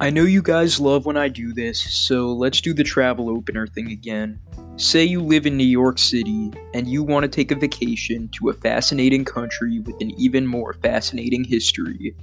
I know you guys love when I do this, so let's do the travel opener thing again. Say you live in New York City and you want to take a vacation to a fascinating country with an even more fascinating history.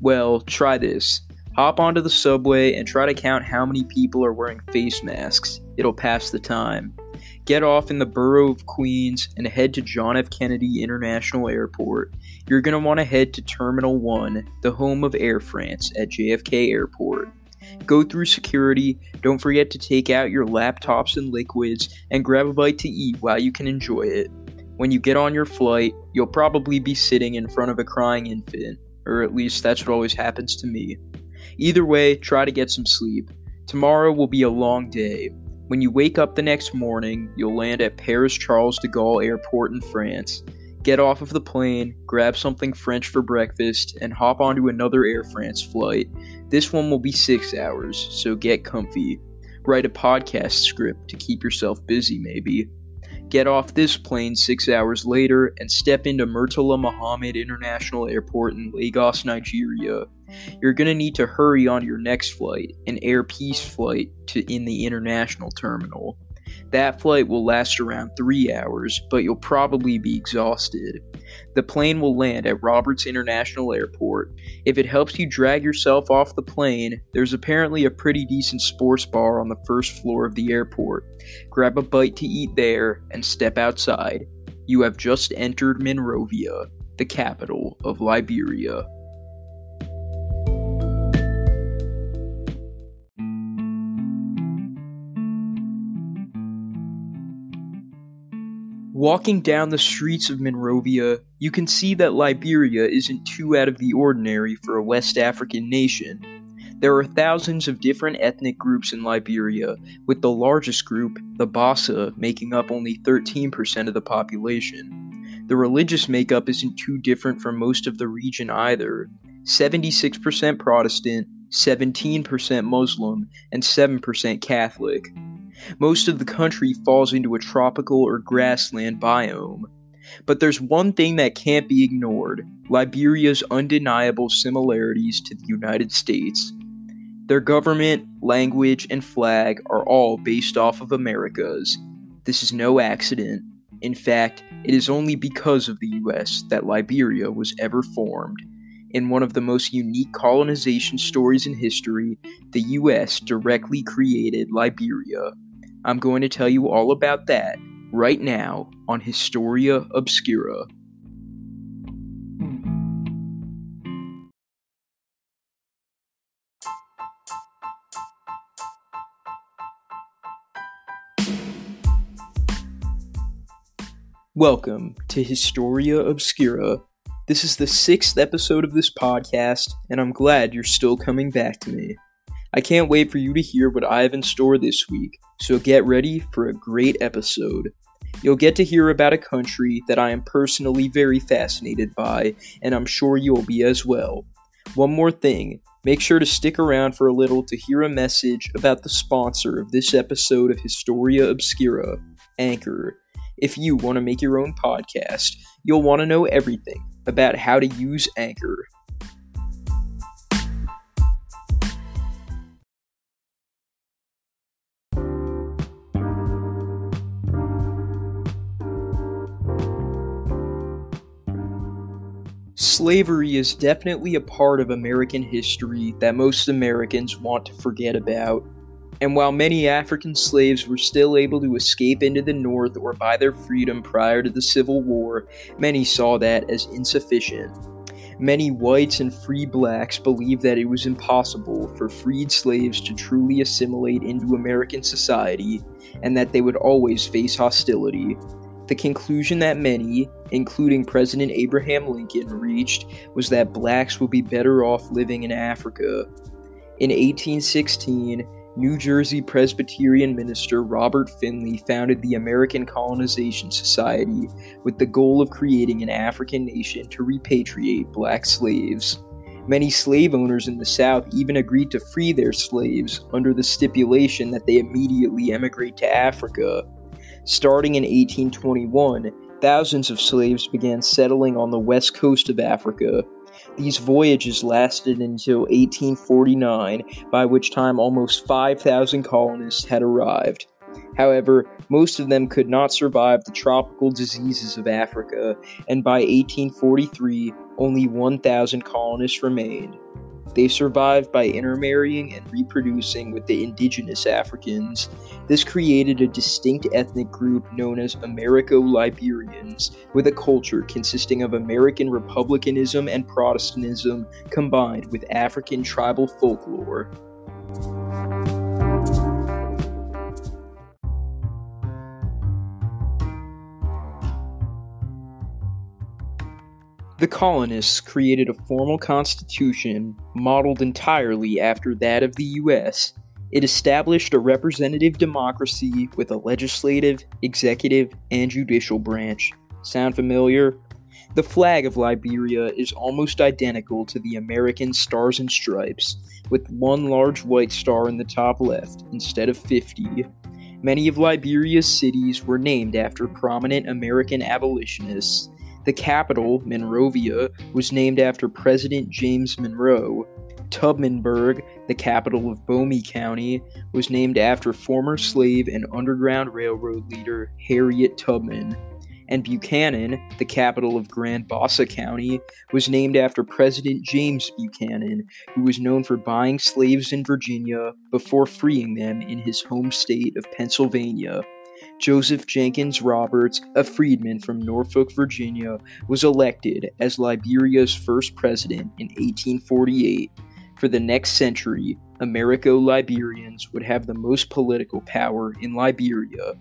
Well, try this. Hop onto the subway and try to count how many people are wearing face masks. It'll pass the time. Get off in the borough of Queens and head to John F. Kennedy International Airport. You're going to want to head to Terminal 1, the home of Air France at JFK Airport. Go through security, don't forget to take out your laptops and liquids, and grab a bite to eat while you can enjoy it. When you get on your flight, you'll probably be sitting in front of a crying infant, or at least that's what always happens to me. Either way, try to get some sleep. Tomorrow will be a long day, when you wake up the next morning, you'll land at Paris Charles de Gaulle Airport in France. Get off of the plane, grab something French for breakfast, and hop onto another Air France flight. This one will be six hours, so get comfy. Write a podcast script to keep yourself busy, maybe. Get off this plane six hours later and step into Murtala Muhammed International Airport in Lagos, Nigeria. You're to need to hurry on your next flight, an Air Peace flight to in the international terminal. That flight will last around 3 hours, but you'll probably be exhausted. The plane will land at Roberts International Airport. If it helps you drag yourself off the plane, there's apparently a pretty decent sports bar on the first floor of the airport. Grab a bite to eat there and step outside. You have just entered Monrovia, the capital of Liberia. Walking down the streets of Monrovia, you can see that Liberia isn't too out of the ordinary for a West African nation. There are thousands of different ethnic groups in Liberia, with the largest group, the Bassa, making up only 13% of the population. The religious makeup isn't too different from most of the region either 76% Protestant, 17% Muslim, and 7% Catholic. Most of the country falls into a tropical or grassland biome. But there's one thing that can't be ignored Liberia's undeniable similarities to the United States. Their government, language, and flag are all based off of America's. This is no accident. In fact, it is only because of the US that Liberia was ever formed. In one of the most unique colonization stories in history, the US directly created Liberia. I'm going to tell you all about that right now on Historia Obscura. Welcome to Historia Obscura. This is the sixth episode of this podcast, and I'm glad you're still coming back to me. I can't wait for you to hear what I have in store this week, so get ready for a great episode. You'll get to hear about a country that I am personally very fascinated by, and I'm sure you'll be as well. One more thing make sure to stick around for a little to hear a message about the sponsor of this episode of Historia Obscura, Anchor. If you want to make your own podcast, you'll want to know everything about how to use Anchor. Slavery is definitely a part of American history that most Americans want to forget about. And while many African slaves were still able to escape into the North or buy their freedom prior to the Civil War, many saw that as insufficient. Many whites and free blacks believed that it was impossible for freed slaves to truly assimilate into American society and that they would always face hostility. The conclusion that many, including President Abraham Lincoln, reached was that blacks would be better off living in Africa. In 1816, New Jersey Presbyterian minister Robert Finley founded the American Colonization Society with the goal of creating an African nation to repatriate black slaves. Many slave owners in the South even agreed to free their slaves under the stipulation that they immediately emigrate to Africa. Starting in 1821, thousands of slaves began settling on the west coast of Africa. These voyages lasted until 1849, by which time almost 5,000 colonists had arrived. However, most of them could not survive the tropical diseases of Africa, and by 1843, only 1,000 colonists remained. They survived by intermarrying and reproducing with the indigenous Africans. This created a distinct ethnic group known as Americo Liberians, with a culture consisting of American republicanism and Protestantism combined with African tribal folklore. The colonists created a formal constitution modeled entirely after that of the US. It established a representative democracy with a legislative, executive, and judicial branch. Sound familiar? The flag of Liberia is almost identical to the American Stars and Stripes, with one large white star in the top left instead of 50. Many of Liberia's cities were named after prominent American abolitionists, the capital, Monrovia, was named after President James Monroe. Tubmanburg, the capital of Bomi County, was named after former slave and Underground Railroad leader Harriet Tubman. And Buchanan, the capital of Grand Bassa County, was named after President James Buchanan, who was known for buying slaves in Virginia before freeing them in his home state of Pennsylvania. Joseph Jenkins Roberts, a freedman from Norfolk, Virginia, was elected as Liberia's first president in 1848. For the next century, Americo Liberians would have the most political power in Liberia.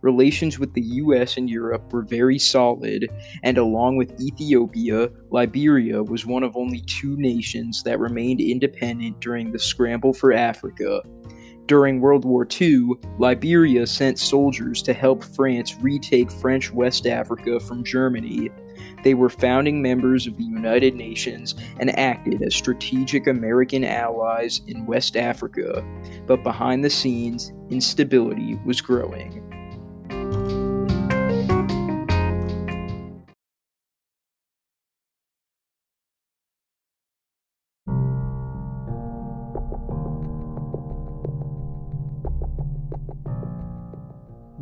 Relations with the US and Europe were very solid, and along with Ethiopia, Liberia was one of only two nations that remained independent during the scramble for Africa. During World War II, Liberia sent soldiers to help France retake French West Africa from Germany. They were founding members of the United Nations and acted as strategic American allies in West Africa, but behind the scenes, instability was growing.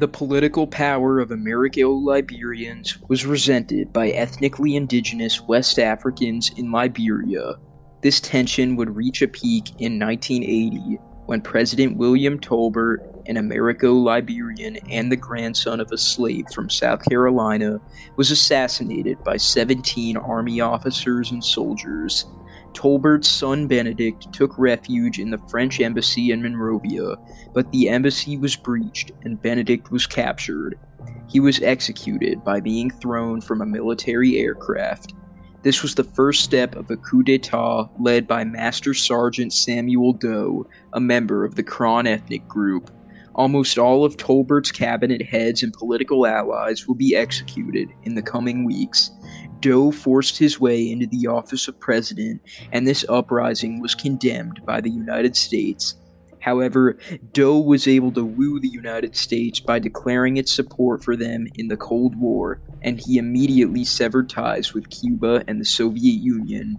The political power of Americo-Liberians was resented by ethnically indigenous West Africans in Liberia. This tension would reach a peak in 1980 when President William Tolbert, an Americo-Liberian and the grandson of a slave from South Carolina, was assassinated by 17 army officers and soldiers. Tolbert's son Benedict took refuge in the French embassy in Monrovia, but the embassy was breached and Benedict was captured. He was executed by being thrown from a military aircraft. This was the first step of a coup d'etat led by Master Sergeant Samuel Doe, a member of the Krahn ethnic group. Almost all of Tolbert's cabinet heads and political allies will be executed in the coming weeks. Doe forced his way into the office of president, and this uprising was condemned by the United States. However, Doe was able to woo the United States by declaring its support for them in the Cold War, and he immediately severed ties with Cuba and the Soviet Union.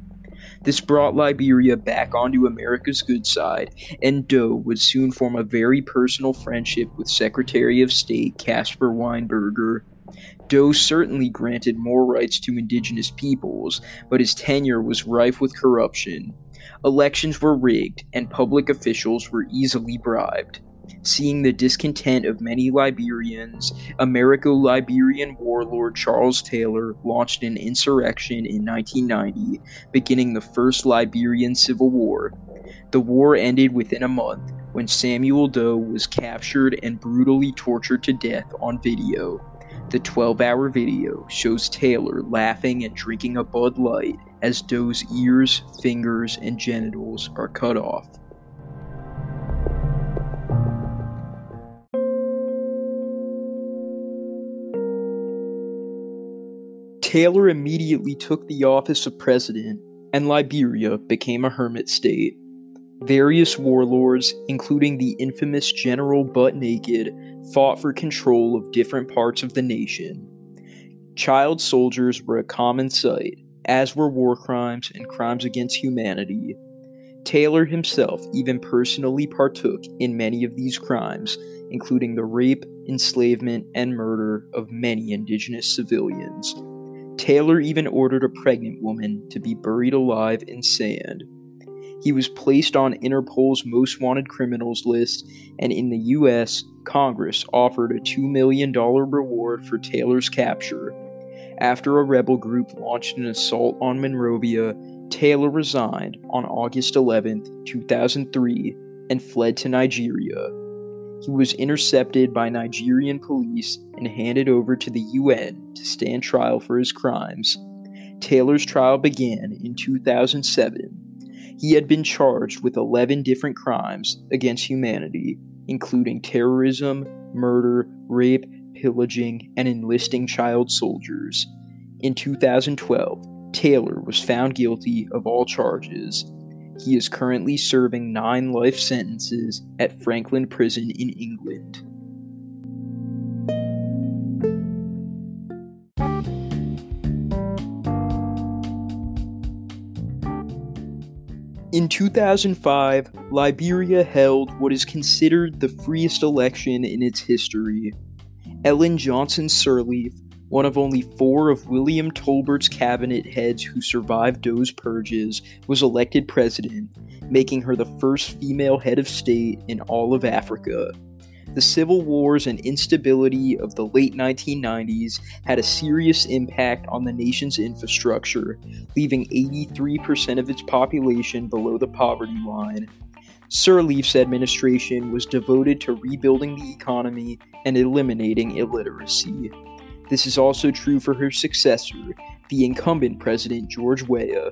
This brought Liberia back onto America's good side, and Doe would soon form a very personal friendship with Secretary of State Caspar Weinberger. Doe certainly granted more rights to indigenous peoples, but his tenure was rife with corruption. Elections were rigged, and public officials were easily bribed. Seeing the discontent of many Liberians, Americo Liberian warlord Charles Taylor launched an insurrection in 1990, beginning the First Liberian Civil War. The war ended within a month when Samuel Doe was captured and brutally tortured to death on video. The 12 hour video shows Taylor laughing and drinking a Bud Light as Doe's ears, fingers, and genitals are cut off. Taylor immediately took the office of president, and Liberia became a hermit state. Various warlords, including the infamous General Butt Naked, fought for control of different parts of the nation. Child soldiers were a common sight. as were war crimes and crimes against humanity. Taylor himself even personally partook in many of these crimes, including the rape, enslavement, and murder of many indigenous civilians. Taylor even ordered a pregnant woman to be buried alive in sand. He was placed on Interpol's most wanted criminals list, and in the US, Congress offered a $2 million reward for Taylor's capture. After a rebel group launched an assault on Monrovia, Taylor resigned on August 11, 2003, and fled to Nigeria. He was intercepted by Nigerian police and handed over to the UN to stand trial for his crimes. Taylor's trial began in 2007 he had been charged with 11 different crimes against humanity, including terrorism, murder, rape, pillaging, and enlisting child soldiers. In 2012, Taylor was found guilty of all charges. He is currently serving nine life sentences at Frankland Prison in England. In 2005, Liberia held what is considered the freest election in its history. Ellen Johnson Sirleaf, one of only four of William Tolbert's cabinet heads who survived those purges, was elected president, making her the first female head of state in all of Africa. The civil wars and instability of the late 1990s had a serious impact on the nation's infrastructure, leaving 83% of its population below the poverty line. Sirleaf's administration was devoted to rebuilding the economy and eliminating illiteracy. This is also true for her successor, the incumbent president George Weah.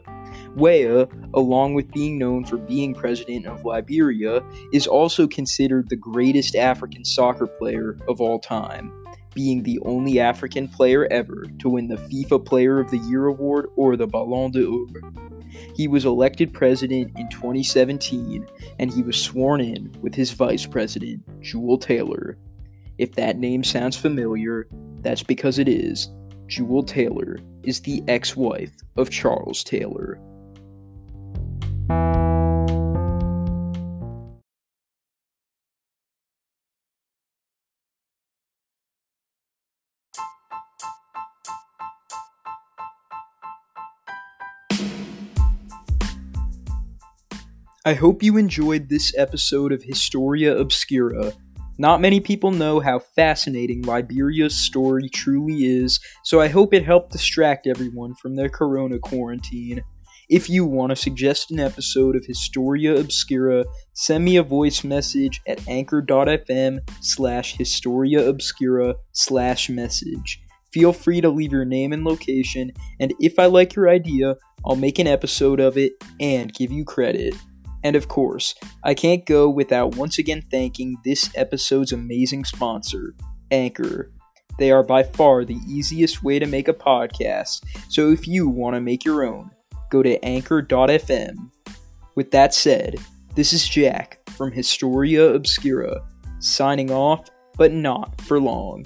Weah, along with being known for being president of Liberia, is also considered the greatest African soccer player of all time, being the only African player ever to win the FIFA Player of the Year award or the Ballon d'Or. He was elected president in 2017 and he was sworn in with his vice president, Jewel Taylor. If that name sounds familiar, that's because it is. Jewel Taylor is the ex wife of Charles Taylor. I hope you enjoyed this episode of Historia Obscura. Not many people know how fascinating Liberia's story truly is, so I hope it helped distract everyone from their corona quarantine. If you want to suggest an episode of Historia Obscura, send me a voice message at anchor.fm slash Historia Obscura slash message. Feel free to leave your name and location, and if I like your idea, I'll make an episode of it and give you credit. And of course, I can't go without once again thanking this episode's amazing sponsor, Anchor. They are by far the easiest way to make a podcast, so if you want to make your own, go to anchor.fm. With that said, this is Jack from Historia Obscura, signing off, but not for long.